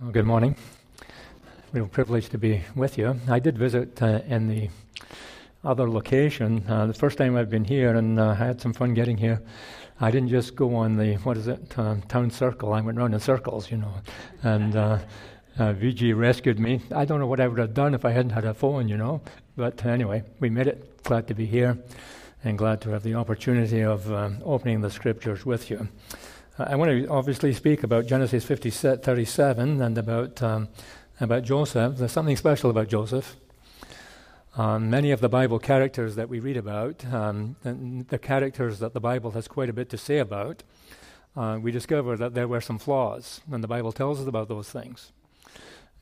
Well, good morning. Real privilege to be with you. I did visit uh, in the other location uh, the first time I've been here, and uh, I had some fun getting here. I didn't just go on the what is it uh, town circle. I went around in circles, you know, and uh, uh, VG rescued me. I don't know what I would have done if I hadn't had a phone, you know. But anyway, we made it. Glad to be here, and glad to have the opportunity of opening the scriptures with you. I want to obviously speak about Genesis 50, 37 and about, um, about Joseph. There's something special about Joseph. Um, many of the Bible characters that we read about, um, the, characters that the Bible has quite a bit to say about, uh, we discover that there were some flaws, and the Bible tells us about those things.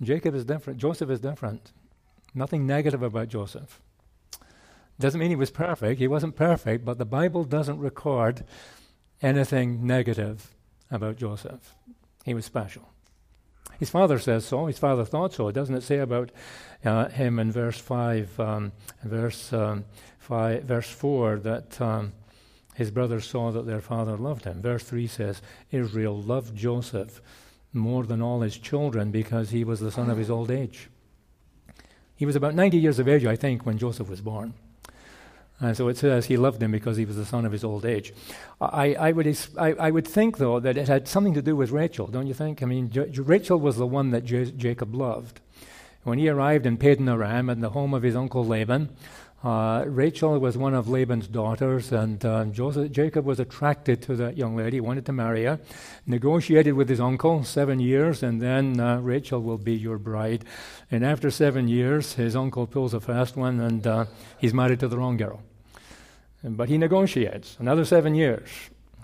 Jacob is different. Joseph is different. Nothing negative about Joseph. Doesn't mean he was perfect. He wasn't perfect, but the Bible doesn't record anything negative about Joseph. He was special. His father says so. His father thought so. Doesn't it say about uh, him in verse five, um, verse um, five, verse four that um, his brothers saw that their father loved him. Verse three says Israel loved Joseph more than all his children because he was the son of his old age. He was about ninety years of age, I think, when Joseph was born. And so it says he loved him because he was the son of his old age. I, I, would, I, I would think, though, that it had something to do with Rachel, don't you think? I mean, J- Rachel was the one that J- Jacob loved. When he arrived in Padan Aram, in the home of his uncle Laban, uh, Rachel was one of Laban's daughters, and uh, Joseph, Jacob was attracted to that young lady, wanted to marry her, negotiated with his uncle seven years, and then uh, Rachel will be your bride. And after seven years, his uncle pulls a fast one, and uh, he's married to the wrong girl. But he negotiates another seven years.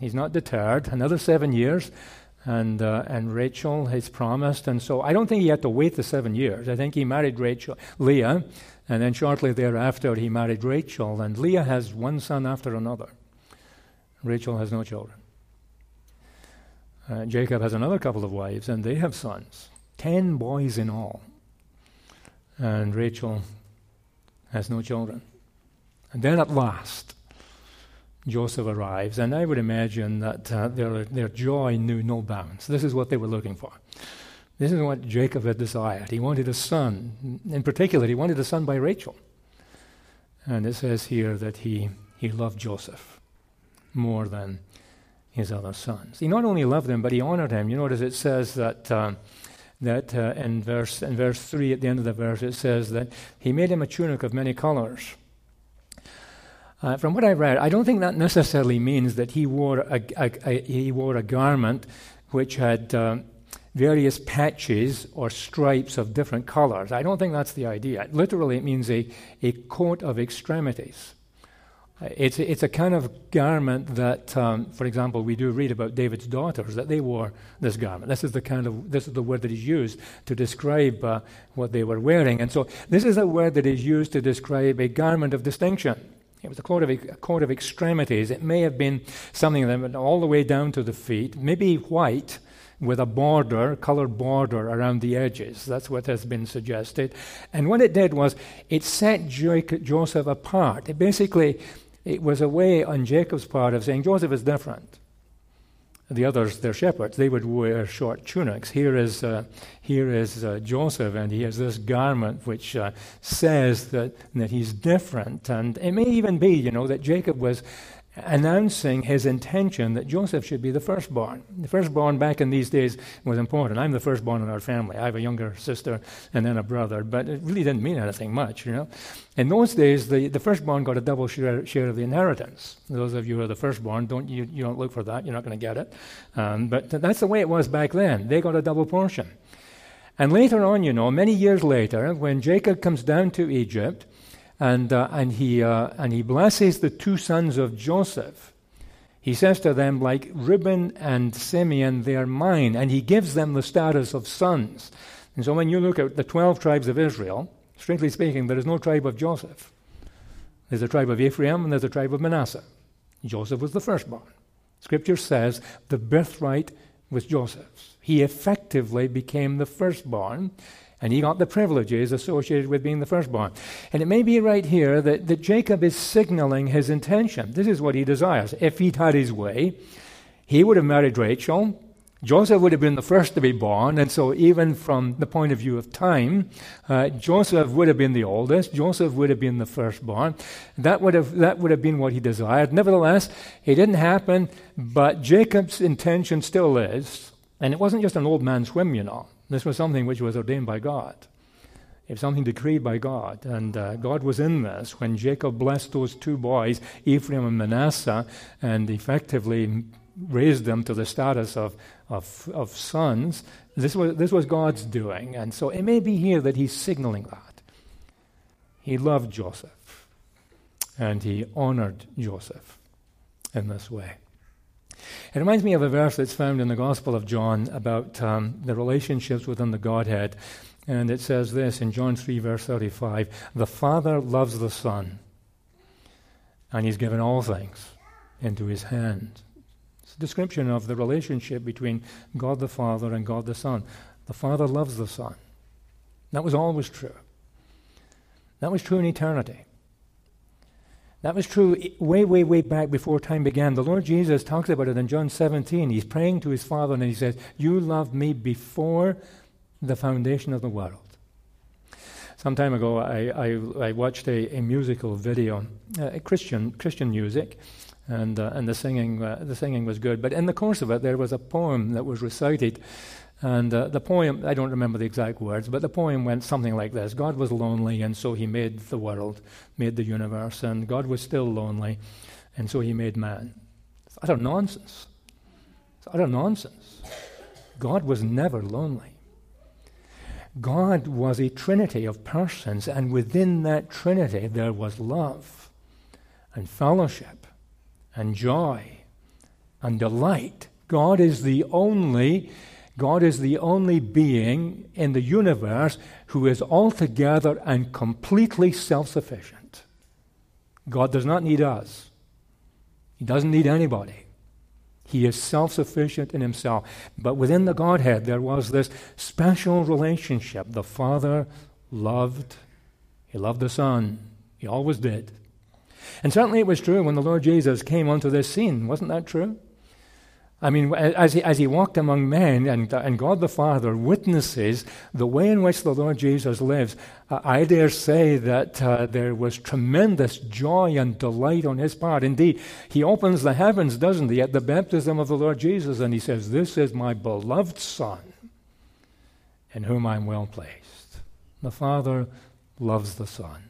He's not deterred. Another seven years, and uh, and Rachel is promised, and so I don't think he had to wait the seven years. I think he married Rachel, Leah, and then shortly thereafter he married Rachel, and Leah has one son after another. Rachel has no children. Uh, Jacob has another couple of wives, and they have sons, ten boys in all. And Rachel has no children. And then at last, Joseph arrives, and I would imagine that uh, their, their joy knew no bounds. This is what they were looking for. This is what Jacob had desired. He wanted a son. In particular, he wanted a son by Rachel. And it says here that he, he loved Joseph more than his other sons. He not only loved him, but he honored him. You notice it says that, um, that uh, in, verse, in verse 3, at the end of the verse, it says that he made him a tunic of many colors. Uh, from what I read, I don't think that necessarily means that he wore a, a, a he wore a garment which had uh, various patches or stripes of different colors. I don't think that's the idea. Literally, it means a, a coat of extremities. Uh, it's, it's a kind of garment that, um, for example, we do read about David's daughters that they wore this garment. This is the kind of this is the word that is used to describe uh, what they were wearing, and so this is a word that is used to describe a garment of distinction. It was a coat, of, a coat of extremities. It may have been something that went all the way down to the feet, maybe white with a border, colored border around the edges. That's what has been suggested. And what it did was it set Joseph apart. It basically, it was a way on Jacob's part of saying Joseph is different the others, they're shepherds, they would wear short tunics. Here is, uh, here is uh, Joseph, and he has this garment which uh, says that, that he's different. And it may even be, you know, that Jacob was announcing his intention that Joseph should be the firstborn. The firstborn back in these days was important. I'm the firstborn in our family. I have a younger sister and then a brother, but it really didn't mean anything much, you know. In those days, the, the firstborn got a double share, share of the inheritance. Those of you who are the firstborn, don't you, you don't look for that. You're not going to get it. Um, but that's the way it was back then. They got a double portion. And later on, you know, many years later, when Jacob comes down to Egypt, and, uh, and, he, uh, and he blesses the two sons of Joseph. He says to them, like Reuben and Simeon, they are mine, and he gives them the status of sons. And so when you look at the 12 tribes of Israel, strictly speaking, there is no tribe of Joseph. There's a tribe of Ephraim and there's a tribe of Manasseh. Joseph was the firstborn. Scripture says the birthright was Joseph's. He effectively became the firstborn, and he got the privileges associated with being the firstborn. And it may be right here that, that Jacob is signaling his intention. This is what he desires. If he'd had his way, he would have married Rachel. Joseph would have been the first to be born, and so even from the point of view of time, uh, Joseph would have been the oldest. Joseph would have been the firstborn. That would have that would have been what he desired. Nevertheless, it didn't happen. But Jacob's intention still is, and it wasn't just an old man's whim, you know. This was something which was ordained by God. It was something decreed by God, and uh, God was in this when Jacob blessed those two boys, Ephraim and Manasseh, and effectively raised them to the status of, of, of sons. This was, this was God's doing. And so it may be here that he's signaling that. He loved Joseph, and he honored Joseph in this way. It reminds me of a verse that's found in the Gospel of John about um, the relationships within the Godhead. And it says this in John 3, verse 35 The Father loves the Son, and He's given all things into His hand. It's a description of the relationship between God the Father and God the Son. The Father loves the Son. That was always true. That was true in eternity. That was true way, way, way back before time began. The Lord Jesus talks about it in John 17. He's praying to his Father and he says, You loved me before the foundation of the world. Some time ago, I, I, I watched a, a, musical video, uh, Christian, Christian music, and, uh, and the, singing, uh, the singing was good. But in the course of it, there was a poem that was recited. And uh, the poem, I don't remember the exact words, but the poem went something like this God was lonely, and so he made the world, made the universe, and God was still lonely, and so he made man. It's utter nonsense. It's utter nonsense. God was never lonely. God was a trinity of persons, and within that trinity there was love and fellowship and joy and delight. God is the only God is the only being in the universe who is altogether and completely self-sufficient. God does not need us. He doesn't need anybody. He is self sufficient in himself. But within the Godhead, there was this special relationship. The Father loved, He loved the Son. He always did. And certainly it was true when the Lord Jesus came onto this scene. Wasn't that true? I mean, as he, as he walked among men, and, and God the Father witnesses the way in which the Lord Jesus lives, uh, I dare say that uh, there was tremendous joy and delight on his part. Indeed, he opens the heavens, doesn't he, at the baptism of the Lord Jesus, and he says, This is my beloved Son, in whom I'm well placed. The Father loves the Son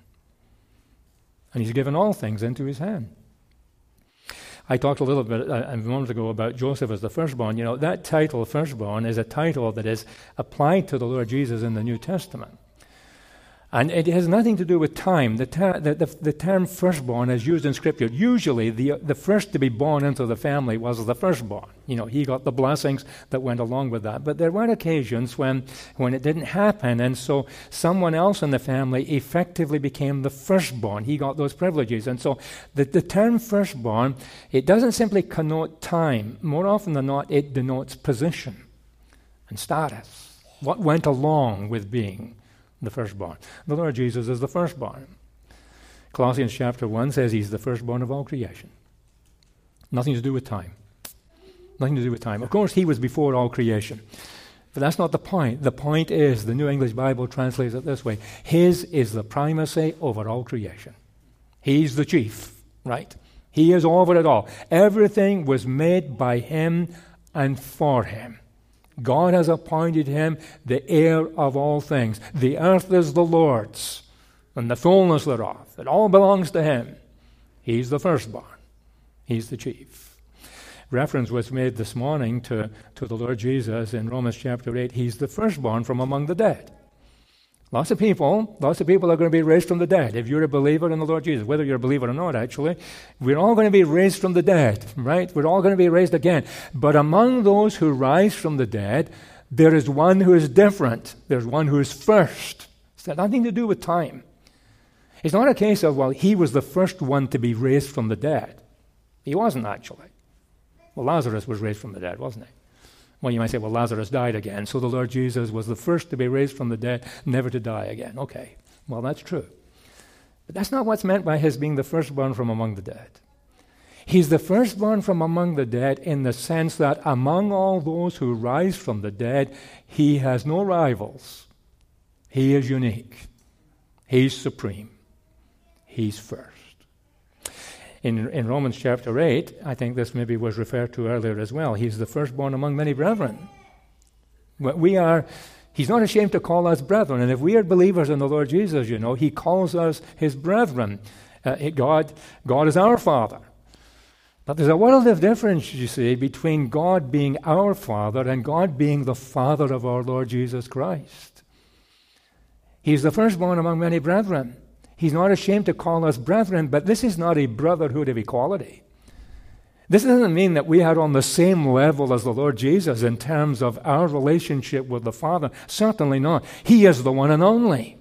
and he's given all things into his hand. I talked a little bit uh, a moment ago about Joseph as the firstborn. You know, that title, firstborn, is a title that is applied to the Lord Jesus in the New Testament. And it has nothing to do with time. The, ter- the, the, the, term firstborn is used in Scripture. Usually, the, the first to be born into the family was the firstborn. You know, he got the blessings that went along with that. But there were occasions when, when it didn't happen, and so someone else in the family effectively became the firstborn. He got those privileges. And so the, the term firstborn, it doesn't simply connote time. More often than not, it denotes position and status. What went along with being the firstborn. The Lord Jesus is the firstborn. Colossians chapter 1 says he's the firstborn of all creation. Nothing to do with time. Nothing to do with time. Of course, he was before all creation. But that's not the point. The point is, the New English Bible translates it this way His is the primacy over all creation. He's the chief, right? He is over it all. Everything was made by Him and for Him. God has appointed him the heir of all things. The earth is the Lord's, and the fullness thereof. It all belongs to him. He's the firstborn, he's the chief. Reference was made this morning to, to the Lord Jesus in Romans chapter 8. He's the firstborn from among the dead. Lots of people, lots of people are going to be raised from the dead. If you're a believer in the Lord Jesus, whether you're a believer or not, actually, we're all going to be raised from the dead, right? We're all going to be raised again. But among those who rise from the dead, there is one who is different. There's one who is first. It's got nothing to do with time. It's not a case of, well, he was the first one to be raised from the dead. He wasn't actually. Well, Lazarus was raised from the dead, wasn't he? Well, you might say, well, Lazarus died again, so the Lord Jesus was the first to be raised from the dead, never to die again. Okay, well, that's true. But that's not what's meant by his being the firstborn from among the dead. He's the firstborn from among the dead in the sense that among all those who rise from the dead, he has no rivals. He is unique. He's supreme. He's first. In, in Romans chapter 8, I think this maybe was referred to earlier as well. He's the firstborn among many brethren. We are, he's not ashamed to call us brethren. And if we are believers in the Lord Jesus, you know, he calls us his brethren. Uh, God, God is our Father. But there's a world of difference, you see, between God being our Father and God being the Father of our Lord Jesus Christ. He's the firstborn among many brethren. He's not ashamed to call us brethren, but this is not a brotherhood of equality. This doesn't mean that we are on the same level as the Lord Jesus in terms of our relationship with the Father. Certainly not. He is the one and only.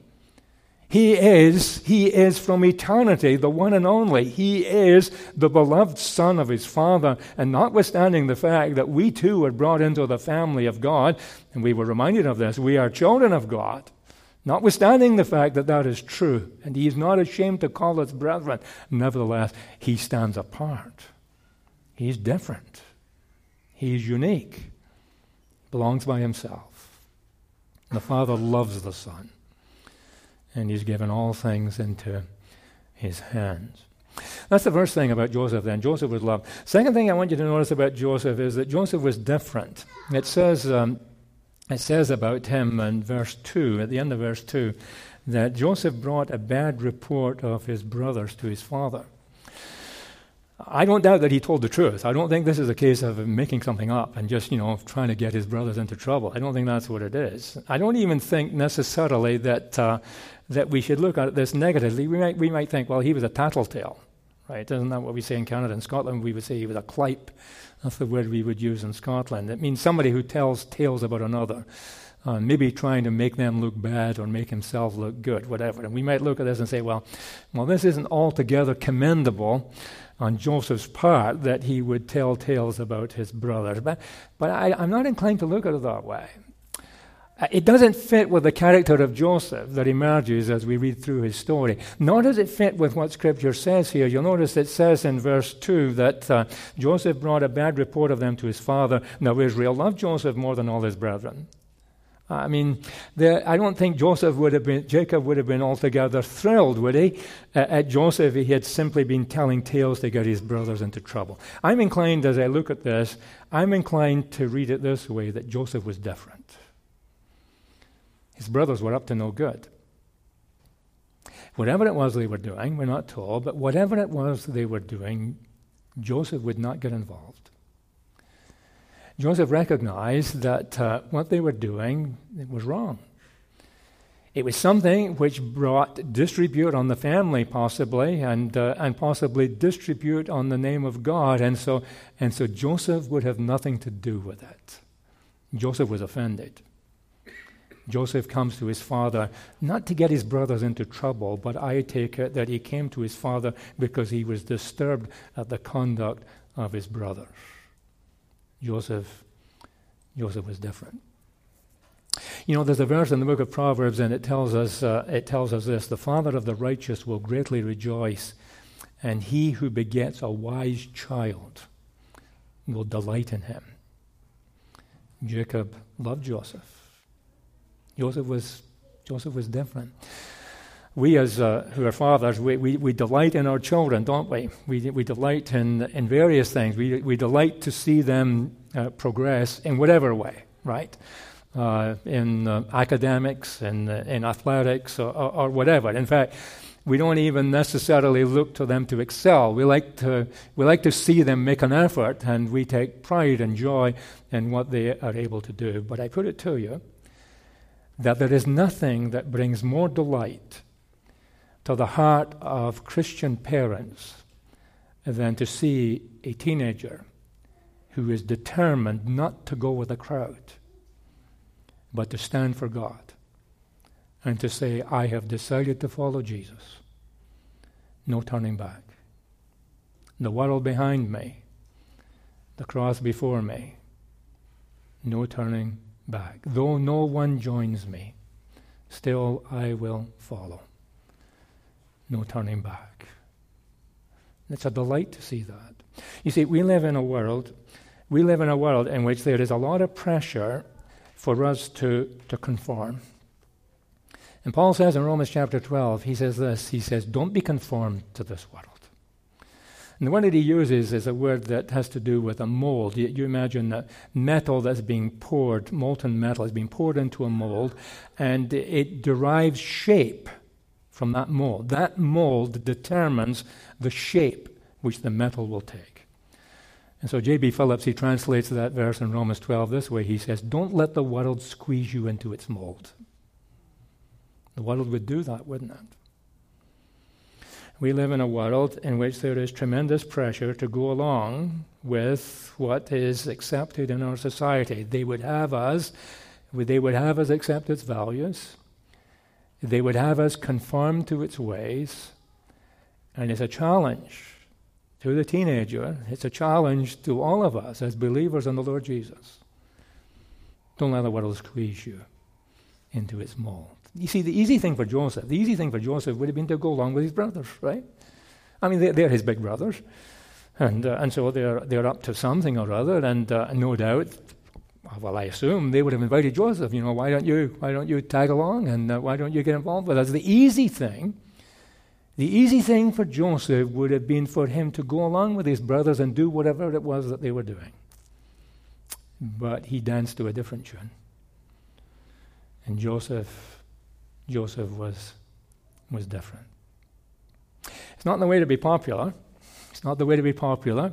He is, he is from eternity the one and only. He is the beloved Son of his Father. And notwithstanding the fact that we too were brought into the family of God, and we were reminded of this, we are children of God. Notwithstanding the fact that that is true, and he is not ashamed to call us brethren, nevertheless, he stands apart. He's different. He's unique. Belongs by himself. The Father loves the Son and he's given all things into his hands. That's the first thing about Joseph, then. Joseph was loved. Second thing I want you to notice about Joseph is that Joseph was different. It says, um, it says about him in verse 2, at the end of verse 2, that Joseph brought a bad report of his brothers to his father. I don't doubt that he told the truth. I don't think this is a case of making something up and just, you know, trying to get his brothers into trouble. I don't think that's what it is. I don't even think necessarily that, uh, that we should look at this negatively. We might, we might think, well, he was a tattletale, right? Isn't that what we say in Canada? In Scotland, we would say he was a clype. That's the word we would use in Scotland. It means somebody who tells tales about another. Uh, maybe trying to make them look bad or make himself look good, whatever. And we might look at this and say, well, well, this isn't altogether commendable on Joseph's part that he would tell tales about his brothers. But, but I, I'm not inclined to look at it that way. Uh, it doesn't fit with the character of Joseph that emerges as we read through his story. Nor does it fit with what Scripture says here. You'll notice it says in verse 2 that uh, Joseph brought a bad report of them to his father. Now, Israel loved Joseph more than all his brethren. I mean, I don't think Joseph would have been, Jacob would have been altogether thrilled, would he, uh, at Joseph he had simply been telling tales to get his brothers into trouble. I'm inclined, as I look at this, I'm inclined to read it this way that Joseph was different. His brothers were up to no good. Whatever it was they were doing, we're not told, but whatever it was they were doing, Joseph would not get involved. Joseph recognized that uh, what they were doing was wrong. It was something which brought disrepute on the family, possibly, and, uh, and possibly disrepute on the name of God. And so, and so Joseph would have nothing to do with it. Joseph was offended. Joseph comes to his father not to get his brothers into trouble, but I take it that he came to his father because he was disturbed at the conduct of his brothers. Joseph, Joseph was different. You know, there's a verse in the book of Proverbs, and it tells us, uh, it tells us this: the father of the righteous will greatly rejoice, and he who begets a wise child will delight in him. Jacob loved Joseph. Joseph was Joseph was different we as uh, who are fathers, we, we, we delight in our children, don't we? We, we delight in, in various things. We, we delight to see them uh, progress in whatever way, right? Uh, in uh, academics in, in athletics or, or, or, whatever. In fact, we don't even necessarily look to them to excel. We like to, we like to see them make an effort, and we take pride and joy in what they are able to do. But I put it to you that there is nothing that brings more delight to the heart of Christian parents than to see a teenager who is determined not to go with the crowd, but to stand for God and to say, I have decided to follow Jesus. No turning back. The world behind me, the cross before me, no turning back. Though no one joins me, still I will follow no turning back. It's a delight to see that. You see, we live in a world, we live in a world in which there is a lot of pressure for us to, to conform. And Paul says in Romans chapter 12, he says this He says, Don't be conformed to this world. And the word that he uses is a word that has to do with a mold. You, you imagine that metal that's being poured, molten metal is being poured into a mold, and it derives shape from that mold. That mold determines the shape which the metal will take. And so J.B. Phillips, he translates that verse in Romans 12 this way. He says, Don't let the world squeeze you into its mold. The world would do that, wouldn't it? We live in a world in which there is tremendous pressure to go along with what is accepted in our society. They would have us, they would have us accept its values, they would have us conform to its ways, and it's a challenge to the teenager, it's a challenge to all of us as believers in the Lord Jesus. Don't let the world squeeze you into its mold. You see, the easy thing for Joseph, the easy thing for Joseph would have been to go along with his brothers, right? I mean, they're, they're his big brothers. And, uh, and so they're, they're up to something or other, and uh, no doubt, well, I assume they would have invited Joseph, you know, why don't you, why don't you tag along and uh, why don't you get involved with us? The easy thing, the easy thing for Joseph would have been for him to go along with his brothers and do whatever it was that they were doing. But he danced to a different tune. And Joseph Joseph was, was different. It's not the way to be popular. It's not the way to be popular.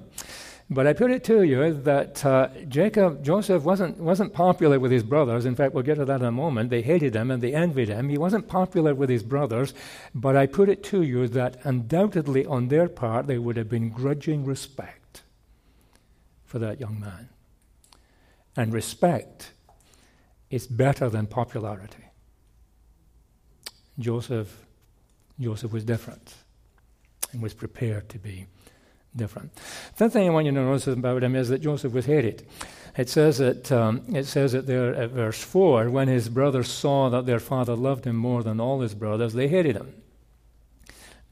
But I put it to you that uh, Jacob, Joseph wasn't, wasn't popular with his brothers. In fact, we'll get to that in a moment. They hated him and they envied him. He wasn't popular with his brothers. But I put it to you that undoubtedly on their part, they would have been grudging respect for that young man. And respect is better than popularity. Joseph, Joseph was different and was prepared to be different. The thing I want you to notice about him is that Joseph was hated. It says that um, it says that there at verse four, when his brothers saw that their father loved him more than all his brothers, they hated him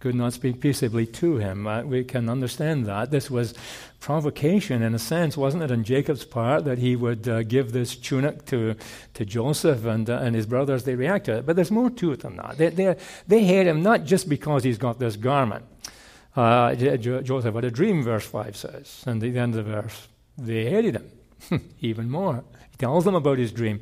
could not speak peaceably to him. Uh, we can understand that. This was provocation, in a sense, wasn't it, on Jacob's part, that he would uh, give this tunic to, to Joseph and, uh, and his brothers? They reacted. But there's more to it than that. They, they, they hate him not just because he's got this garment. Uh, Joseph had a dream, verse 5 says. And the end of the verse, they hated him even more. He tells them about his dream.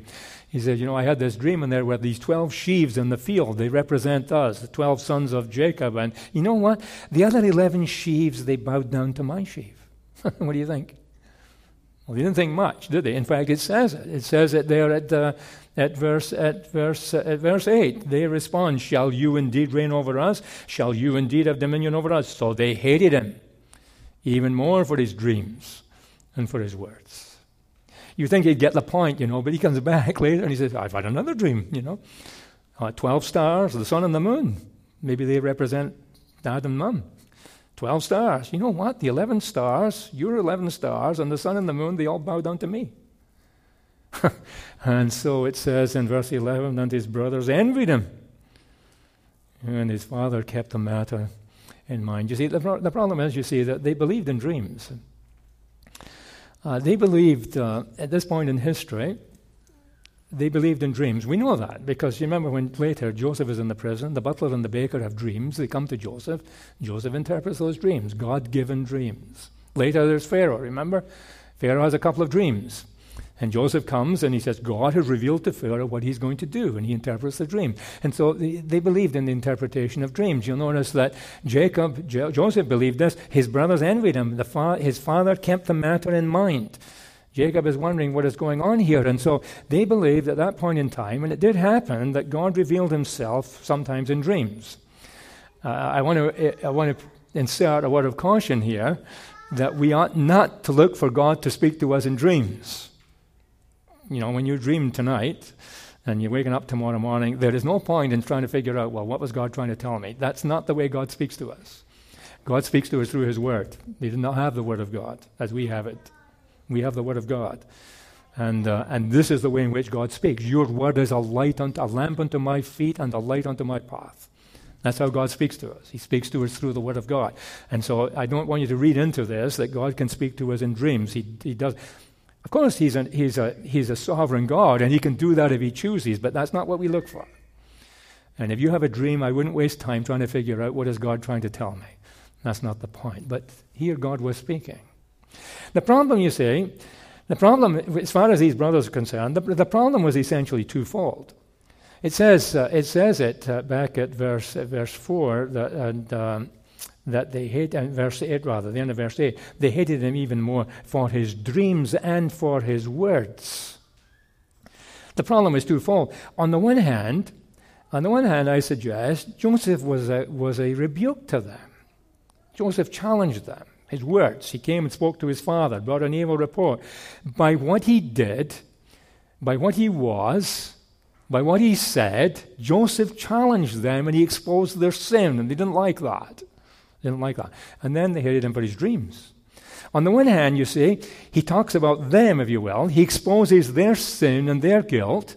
He says, You know, I had this dream, and there were these 12 sheaves in the field. They represent us, the 12 sons of Jacob. And you know what? The other 11 sheaves, they bowed down to my sheaf. what do you think? Well, they didn't think much, did they? In fact, it says it. It says it there at, uh, at, verse, at, verse, uh, at verse 8. They respond, Shall you indeed reign over us? Shall you indeed have dominion over us? So they hated him even more for his dreams and for his words. You think he'd get the point, you know, but he comes back later and he says, I've had another dream, you know. Uh, 12 stars, the sun and the moon. Maybe they represent dad and mum. 12 stars. You know what? The 11 stars, your 11 stars, and the sun and the moon, they all bow down to me. and so it says in verse 11, and his brothers envied him. And his father kept the matter in mind. You see, the, the problem is, you see, that they believed in dreams. Uh, they believed, uh, at this point in history, they believed in dreams. We know that because you remember when later Joseph is in the prison, the butler and the baker have dreams. They come to Joseph. Joseph interprets those dreams, God given dreams. Later there's Pharaoh, remember? Pharaoh has a couple of dreams. And Joseph comes and he says, God has revealed to Pharaoh what he's going to do, and he interprets the dream. And so they, believed in the interpretation of dreams. You'll notice that Jacob, jo- Joseph believed this. His brothers envied him. Fa- his father kept the matter in mind. Jacob is wondering what is going on here. And so they believed at that point in time, and it did happen, that God revealed himself sometimes in dreams. Uh, I, want to, I want to insert a word of caution here that we ought not to look for God to speak to us in dreams you know, when you dream tonight and you're waking up tomorrow morning, there is no point in trying to figure out, well, what was God trying to tell me? That's not the way God speaks to us. God speaks to us through His Word. They did not have the Word of God as we have it. We have the Word of God. And, uh, and this is the way in which God speaks. Your Word is a light unto, a lamp unto my feet and a light unto my path. That's how God speaks to us. He speaks to us through the Word of God. And so I don't want you to read into this that God can speak to us in dreams. He, he does. Of course, he's, an, he's, a, he's a sovereign God, and he can do that if he chooses, but that's not what we look for. And if you have a dream, I wouldn't waste time trying to figure out what is God trying to tell me. That's not the point. But here God was speaking. The problem, you see, the problem, as far as these brothers are concerned, the, the problem was essentially twofold. It says, uh, it, says it uh, back at verse, uh, verse 4 that, and, um, that they hate, and verse 8 rather, the end of verse 8, they hated him even more for his dreams and for his words. The problem is twofold. On the one hand, on the one hand, I suggest Joseph was a, was a rebuke to them. Joseph challenged them. His words, he came and spoke to his father, brought an evil report. By what he did, by what he was, by what he said, Joseph challenged them and he exposed their sin, and they didn't like that. They didn't like that. And then they hated him for his dreams. On the one hand, you see, he talks about them, if you will. He exposes their sin and their guilt.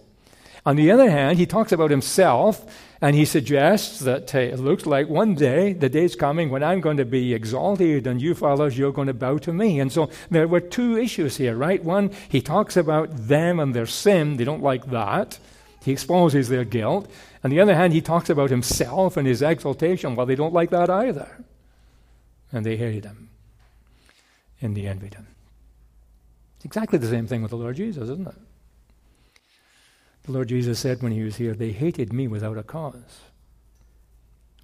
On the other hand, he talks about himself and he suggests that it looks like one day, the day's coming when I'm going to be exalted and you fellows, you're going to bow to me. And so there were two issues here, right? One, he talks about them and their sin. They don't like that. He exposes their guilt. On the other hand, he talks about himself and his exaltation. Well, they don't like that either. And they hated him. And they envied him. It's exactly the same thing with the Lord Jesus, isn't it? The Lord Jesus said when he was here, They hated me without a cause.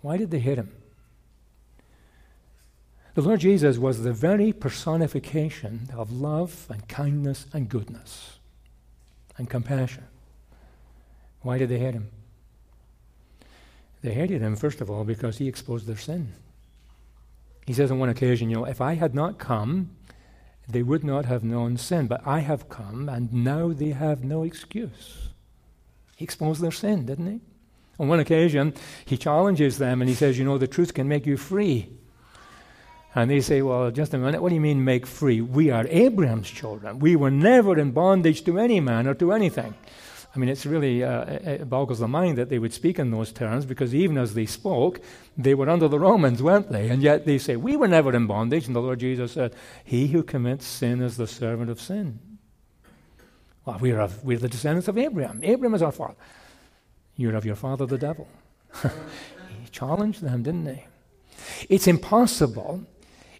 Why did they hate him? The Lord Jesus was the very personification of love and kindness and goodness and compassion. Why did they hate him? They hated him, first of all, because he exposed their sin. He says on one occasion, you know, if I had not come, they would not have known sin, but I have come, and now they have no excuse. He exposed their sin, didn't he? On one occasion, he challenges them and he says, You know, the truth can make you free. And they say, Well, just a minute, what do you mean make free? We are Abraham's children. We were never in bondage to any man or to anything. I mean, it's really, uh, it boggles the mind that they would speak in those terms because even as they spoke, they were under the Romans, weren't they? And yet they say, We were never in bondage. And the Lord Jesus said, He who commits sin is the servant of sin. Well, we're, of, we're the descendants of Abraham. Abraham is our father. You're of your father, the devil. he challenged them, didn't he? It's impossible.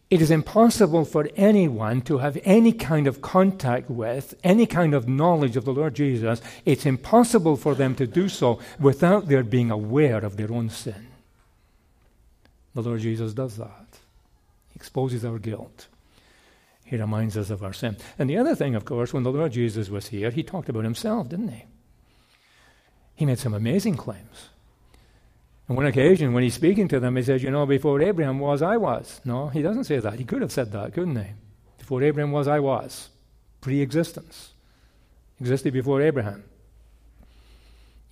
It is impossible for anyone to have any kind of contact with, any kind of knowledge of the Lord Jesus. It's impossible for them to do so without their being aware of their own sin. The Lord Jesus does that. He exposes our guilt. He reminds us of our sin. And the other thing, of course, when the Lord Jesus was here, he talked about himself, didn't he? He made some amazing claims. On one occasion, when he's speaking to them, he says, You know, before Abraham was, I was. No, he doesn't say that. He could have said that, couldn't he? Before Abraham was, I was. Pre existence. Existed before Abraham.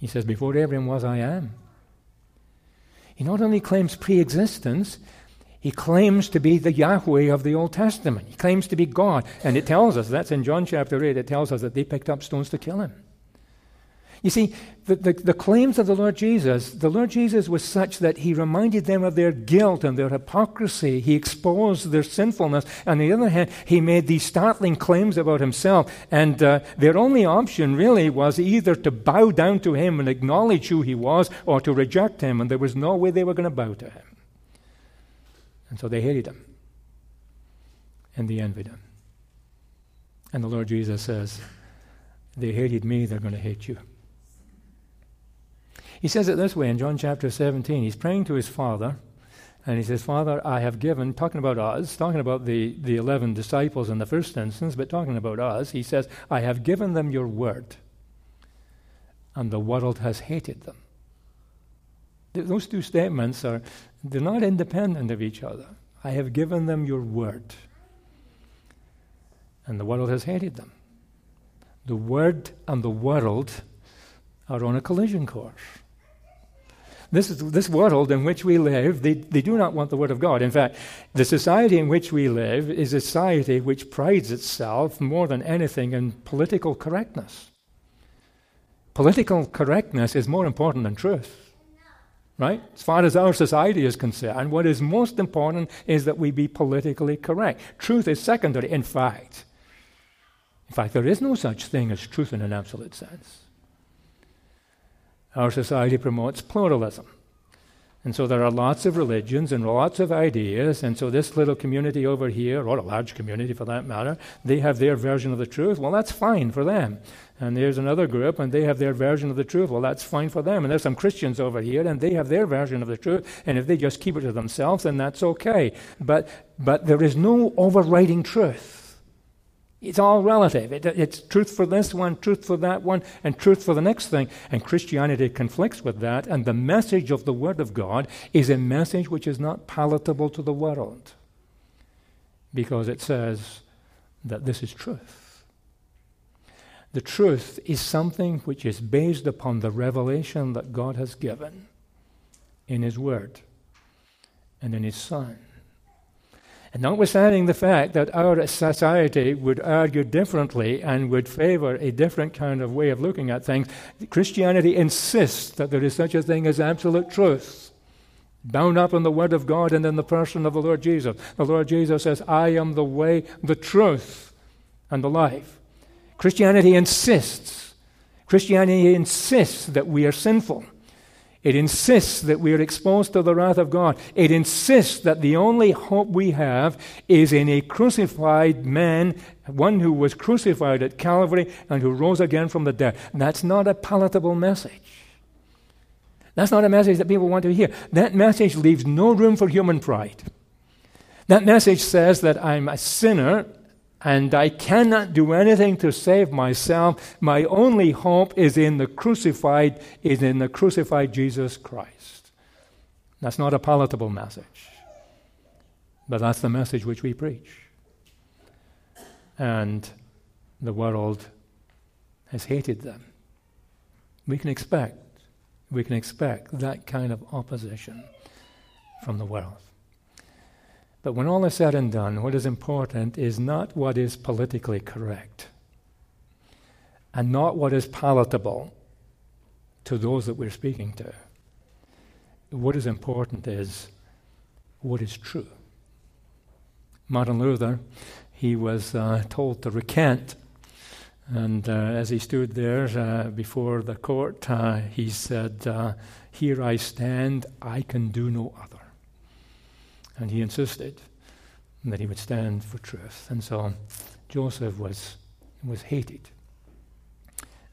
He says, Before Abraham was, I am. He not only claims pre existence, he claims to be the Yahweh of the Old Testament. He claims to be God. And it tells us, that's in John chapter 8, it tells us that they picked up stones to kill him. You see, the, the, the, claims of the Lord Jesus, the Lord Jesus was such that he reminded them of their guilt and their hypocrisy. He exposed their sinfulness. On the other hand, he made these startling claims about himself. And uh, their only option really was either to bow down to him and acknowledge who he was or to reject him. And there was no way they were going to bow to him. And so they hated him. And they envied him. And the Lord Jesus says, They hated me, they're going to hate you. He says it this way in John chapter 17. He's praying to his Father, and he says, Father, I have given, talking about us, talking about the, the 11 disciples in the first instance, but talking about us, he says, I have given them your word, and the world has hated them. Those two statements are they're not independent of each other. I have given them your word. And the world has hated them. The word and the world are on a collision course. This, is, this world in which we live, they, they do not want the Word of God. In fact, the society in which we live is a society which prides itself more than anything in political correctness. Political correctness is more important than truth. right? As far as our society is concerned, And what is most important is that we be politically correct. Truth is secondary. In fact, in fact, there is no such thing as truth in an absolute sense. Our society promotes pluralism. And so there are lots of religions and lots of ideas. And so this little community over here, or a large community for that matter, they have their version of the truth. Well, that's fine for them. And there's another group, and they have their version of the truth. Well, that's fine for them. And there's some Christians over here, and they have their version of the truth. And if they just keep it to themselves, then that's okay. But, but there is no overriding truth. It's all relative. It, it's truth for this one, truth for that one, and truth for the next thing. And Christianity conflicts with that. And the message of the Word of God is a message which is not palatable to the world because it says that this is truth. The truth is something which is based upon the revelation that God has given in His Word and in His Son. And notwithstanding the fact that our society would argue differently and would favor a different kind of way of looking at things, Christianity insists that there is such a thing as absolute truth, bound up in the Word of God and in the person of the Lord Jesus. The Lord Jesus says, I am the way, the truth, and the life. Christianity insists. Christianity insists that we are sinful. It insists that we are exposed to the wrath of God. It insists that the only hope we have is in a crucified man, one who was crucified at Calvary and who rose again from the dead. That's not a palatable message. That's not a message that people want to hear. That message leaves no room for human pride. That message says that I'm a sinner and I cannot do anything to save myself. My only hope is in the crucified, is in the crucified Jesus Christ. That's not a palatable message, but that's the message which we preach. And the world has hated them. We can expect, we can expect that kind of opposition from the world. But when all is said and done, what is important is not what is politically correct and not what is palatable to those that we're speaking to. What is important is what is true. Martin Luther, he was uh, told to recant. And uh, as he stood there uh, before the court, uh, he said, uh, Here I stand, I can do no other. And he insisted that he would stand for truth. And so Joseph was, was hated.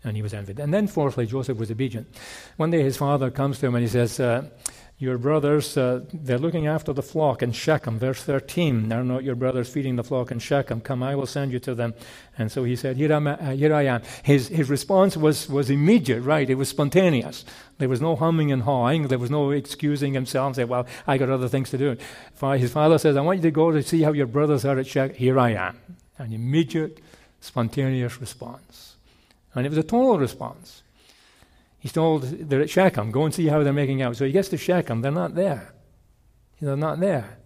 And he was envied. And then, fourthly, Joseph was obedient. One day his father comes to him and he says, uh, your brothers, uh, they're looking after the flock in Shechem. Verse 13, are not your brothers feeding the flock in Shechem? Come, I will send you to them. And so he said, Here, I'm, uh, here I am. His, his response was, was immediate, right? It was spontaneous. There was no humming and hawing. There was no excusing himself and saying, Well, I got other things to do. His father says, I want you to go to see how your brothers are at Shechem. Here I am. An immediate, spontaneous response. And it was a total response. He's told they're at Shechem. Go and see how they're making out. So he gets to Shechem. They're not there. They're not there.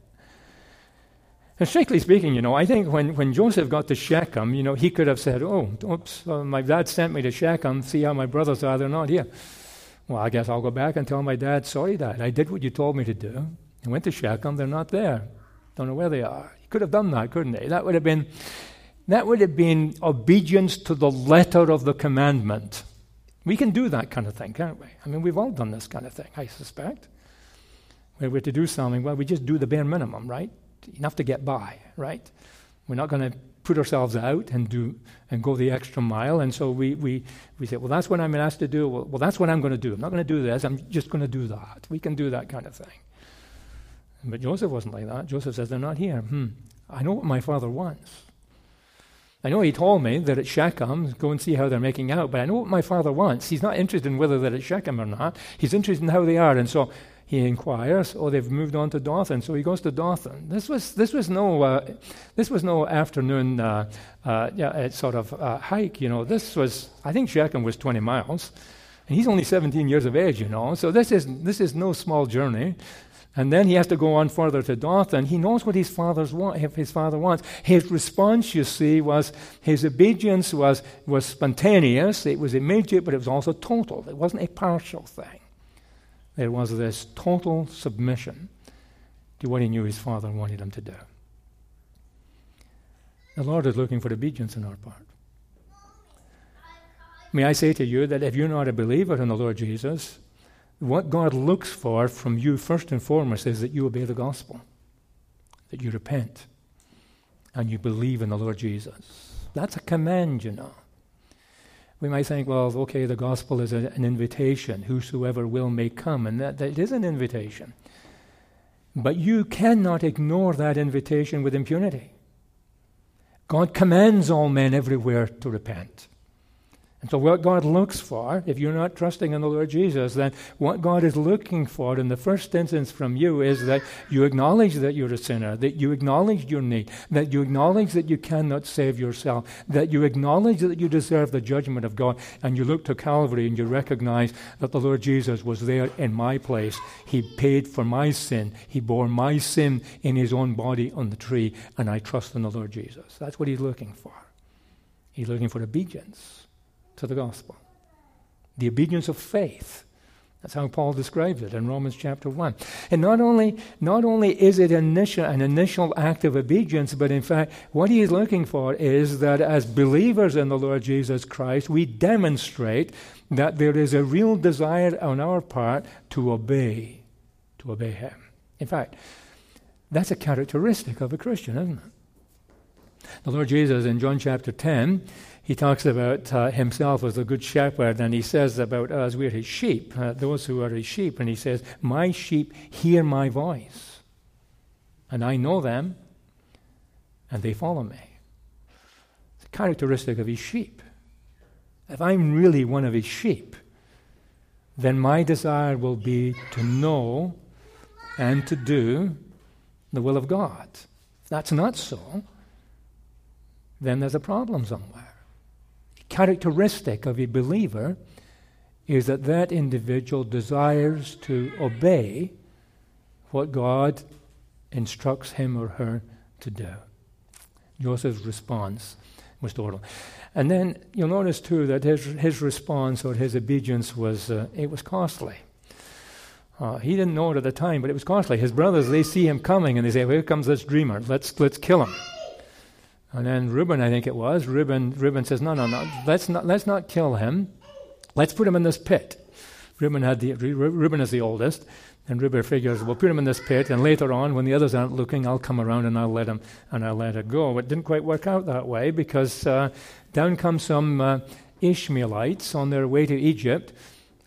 And strictly speaking, you know, I think when, when Joseph got to Shechem, you know, he could have said, Oh, oops, uh, my dad sent me to Shechem, see how my brothers are, they're not here. Well, I guess I'll go back and tell my dad, Sorry, dad, I did what you told me to do. I went to Shechem, they're not there. Don't know where they are. He could have done that, couldn't he? That would have been, that would have been obedience to the letter of the commandment. We can do that kind of thing, can't we? I mean, we've all done this kind of thing, I suspect. Where we're to do something, well, we just do the bare minimum, right? Enough to get by, right? We're not going to put ourselves out and do and go the extra mile. And so we, we, we say, well, that's what I'm asked to do. Well, well that's what I'm going to do. I'm not going to do this. I'm just going to do that. We can do that kind of thing. But Joseph wasn't like that. Joseph says, they're not here. Hmm. I know what my father wants. I know he told me that at Shechem, go and see how they're making out, but I know what my father wants. He's not interested in whether they're at Shechem or not. He's interested in how they are. And so he inquires, oh, they've moved on to Dothan. So he goes to Dothan. This was, this was, no, uh, this was no afternoon uh, uh, yeah, sort of uh, hike, you know. This was, I think Shechem was 20 miles. And he's only 17 years of age, you know. So this is, this is no small journey. And then he has to go on further to Dothan. He knows what his, father's want, his father wants. His response, you see, was his obedience was, was spontaneous. It was immediate, but it was also total. It wasn't a partial thing. There was this total submission to what he knew his father wanted him to do. The Lord is looking for obedience on our part. May I say to you that if you're not a believer in the Lord Jesus, what God looks for from you first and foremost is that you obey the gospel, that you repent, and you believe in the Lord Jesus. That's a command, you know. We might think, well, okay, the gospel is a, an invitation. Whosoever will may come, and that, that is an invitation. But you cannot ignore that invitation with impunity. God commands all men everywhere to repent. And so, what God looks for, if you're not trusting in the Lord Jesus, then what God is looking for in the first instance from you is that you acknowledge that you're a sinner, that you acknowledge your need, that you acknowledge that you cannot save yourself, that you acknowledge that you deserve the judgment of God, and you look to Calvary and you recognize that the Lord Jesus was there in my place. He paid for my sin, He bore my sin in His own body on the tree, and I trust in the Lord Jesus. That's what He's looking for. He's looking for obedience to the gospel. The obedience of faith. That's how Paul describes it in Romans chapter 1. And not only, not only is it initial, an initial act of obedience, but in fact, what he is looking for is that as believers in the Lord Jesus Christ, we demonstrate that there is a real desire on our part to obey, to obey him. In fact, that's a characteristic of a Christian, isn't it? The Lord Jesus in John chapter 10 he talks about uh, himself as a good shepherd, and he says about us, we're his sheep, uh, those who are his sheep. And he says, My sheep hear my voice, and I know them, and they follow me. It's a characteristic of his sheep. If I'm really one of his sheep, then my desire will be to know and to do the will of God. If that's not so, then there's a problem somewhere characteristic of a believer is that that individual desires to obey what God instructs him or her to do. Joseph's response was total. And then you'll notice too that his, his response or his obedience was, uh, it was costly. Uh, he didn't know it at the time, but it was costly. His brothers, they see him coming and they say, well, here comes this dreamer. Let's, let's kill him. And then Reuben, I think it was, Reuben, Reuben says, no, no, no, let's not, let's not kill him. Let's put him in this pit. Reuben, had the, Reuben is the oldest, and Reuben figures, we'll put him in this pit, and later on, when the others aren't looking, I'll come around and I'll let him, and I'll let it go. It didn't quite work out that way because uh, down come some uh, Ishmaelites on their way to Egypt,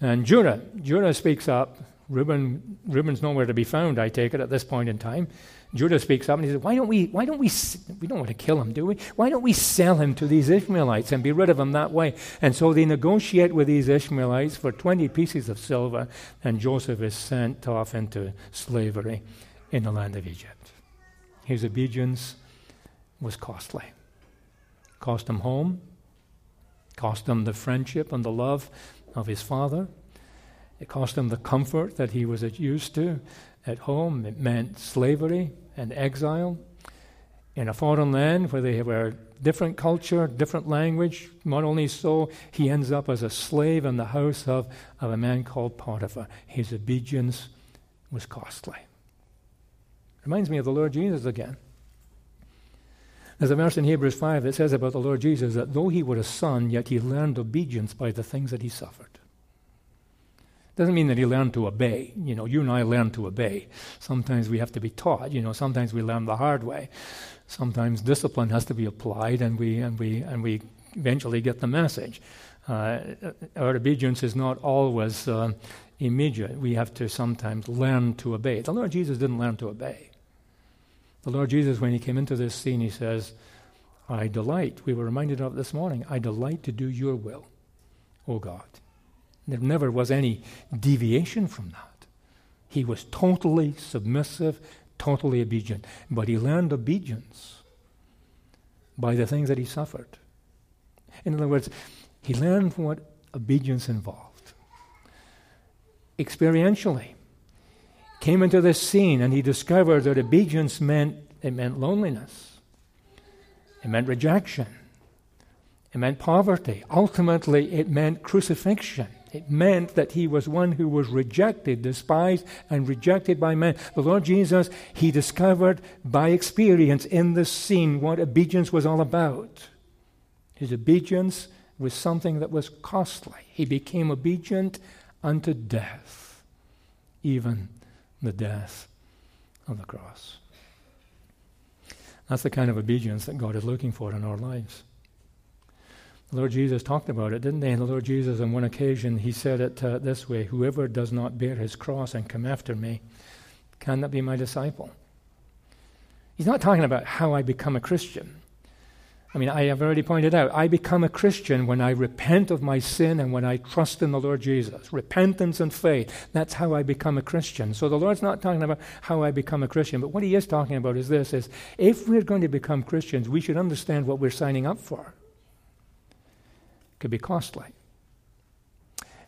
and Judah, Judah speaks up. Reuben, Reuben's nowhere to be found, I take it, at this point in time. Judah speaks up and he says, Why don't we, why don't we, we don't want to kill him, do we? Why don't we sell him to these Ishmaelites and be rid of him that way? And so they negotiate with these Ishmaelites for 20 pieces of silver, and Joseph is sent off into slavery in the land of Egypt. His obedience was costly. Cost him home, cost him the friendship and the love of his father. It cost him the comfort that he was used to at home. It meant slavery and exile in a foreign land where they were different culture, different language. Not only so, he ends up as a slave in the house of, of a man called Potiphar. His obedience was costly. Reminds me of the Lord Jesus again. There's a verse in Hebrews 5 that says about the Lord Jesus that though he were a son, yet he learned obedience by the things that he suffered. Doesn't mean that he learned to obey. You know, you and I learn to obey. Sometimes we have to be taught. You know, sometimes we learn the hard way. Sometimes discipline has to be applied, and we and we and we eventually get the message. Uh, our obedience is not always uh, immediate. We have to sometimes learn to obey. The Lord Jesus didn't learn to obey. The Lord Jesus, when he came into this scene, he says, "I delight." We were reminded of this morning. I delight to do Your will, O God. There never was any deviation from that. He was totally submissive, totally obedient. But he learned obedience by the things that he suffered. In other words, he learned what obedience involved. Experientially, came into this scene and he discovered that obedience meant it meant loneliness. It meant rejection. It meant poverty. Ultimately, it meant crucifixion. It meant that he was one who was rejected, despised, and rejected by men. The Lord Jesus, he discovered by experience in this scene what obedience was all about. His obedience was something that was costly. He became obedient unto death, even the death of the cross. That's the kind of obedience that God is looking for in our lives. The Lord Jesus talked about it, didn't he? And the Lord Jesus, on one occasion, he said it uh, this way Whoever does not bear his cross and come after me cannot be my disciple. He's not talking about how I become a Christian. I mean, I have already pointed out, I become a Christian when I repent of my sin and when I trust in the Lord Jesus. Repentance and faith. That's how I become a Christian. So the Lord's not talking about how I become a Christian, but what he is talking about is this is if we're going to become Christians, we should understand what we're signing up for. Could be costly.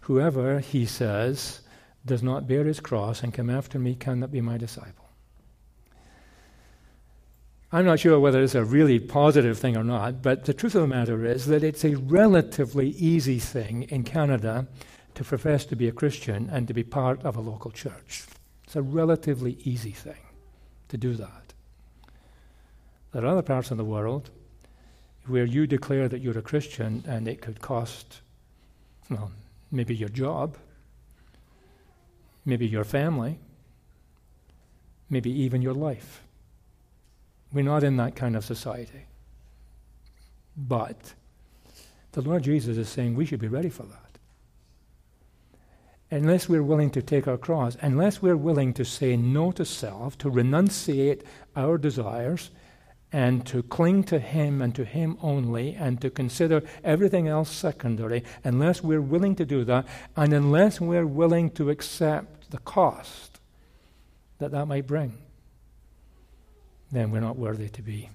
Whoever, he says, does not bear his cross and come after me cannot be my disciple. I'm not sure whether it's a really positive thing or not, but the truth of the matter is that it's a relatively easy thing in Canada to profess to be a Christian and to be part of a local church. It's a relatively easy thing to do that. There are other parts of the world where you declare that you're a Christian and it could cost, well, maybe your job, maybe your family, maybe even your life. We're not in that kind of society. But the Lord Jesus is saying we should be ready for that. Unless we're willing to take our cross, unless we're willing to say no to self, to renunciate our desires, and to cling to Him and to Him only, and to consider everything else secondary, unless we're willing to do that, and unless we're willing to accept the cost that that might bring then we're not worthy to be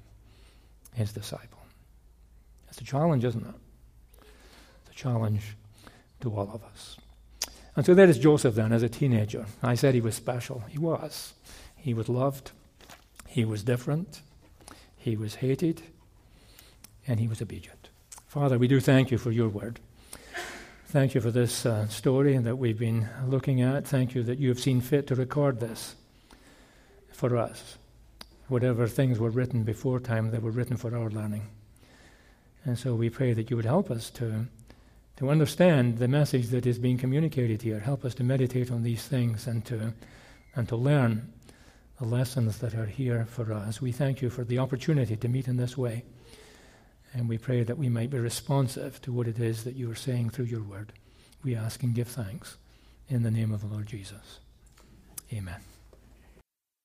his disciple. It's a challenge, isn't it? It's a challenge to all of us. And so there is Joseph then as a teenager. I said he was special. He was. He was loved. He was different. He was hated. And he was obedient. Father, we do thank you for your word. Thank you for this uh, story that we've been looking at. Thank you that you have seen fit to record this for us whatever things were written before time, they were written for our learning. And so we pray that you would help us to, to understand the message that is being communicated here. Help us to meditate on these things and to, and to learn the lessons that are here for us. We thank you for the opportunity to meet in this way. And we pray that we might be responsive to what it is that you are saying through your word. We ask and give thanks in the name of the Lord Jesus. Amen.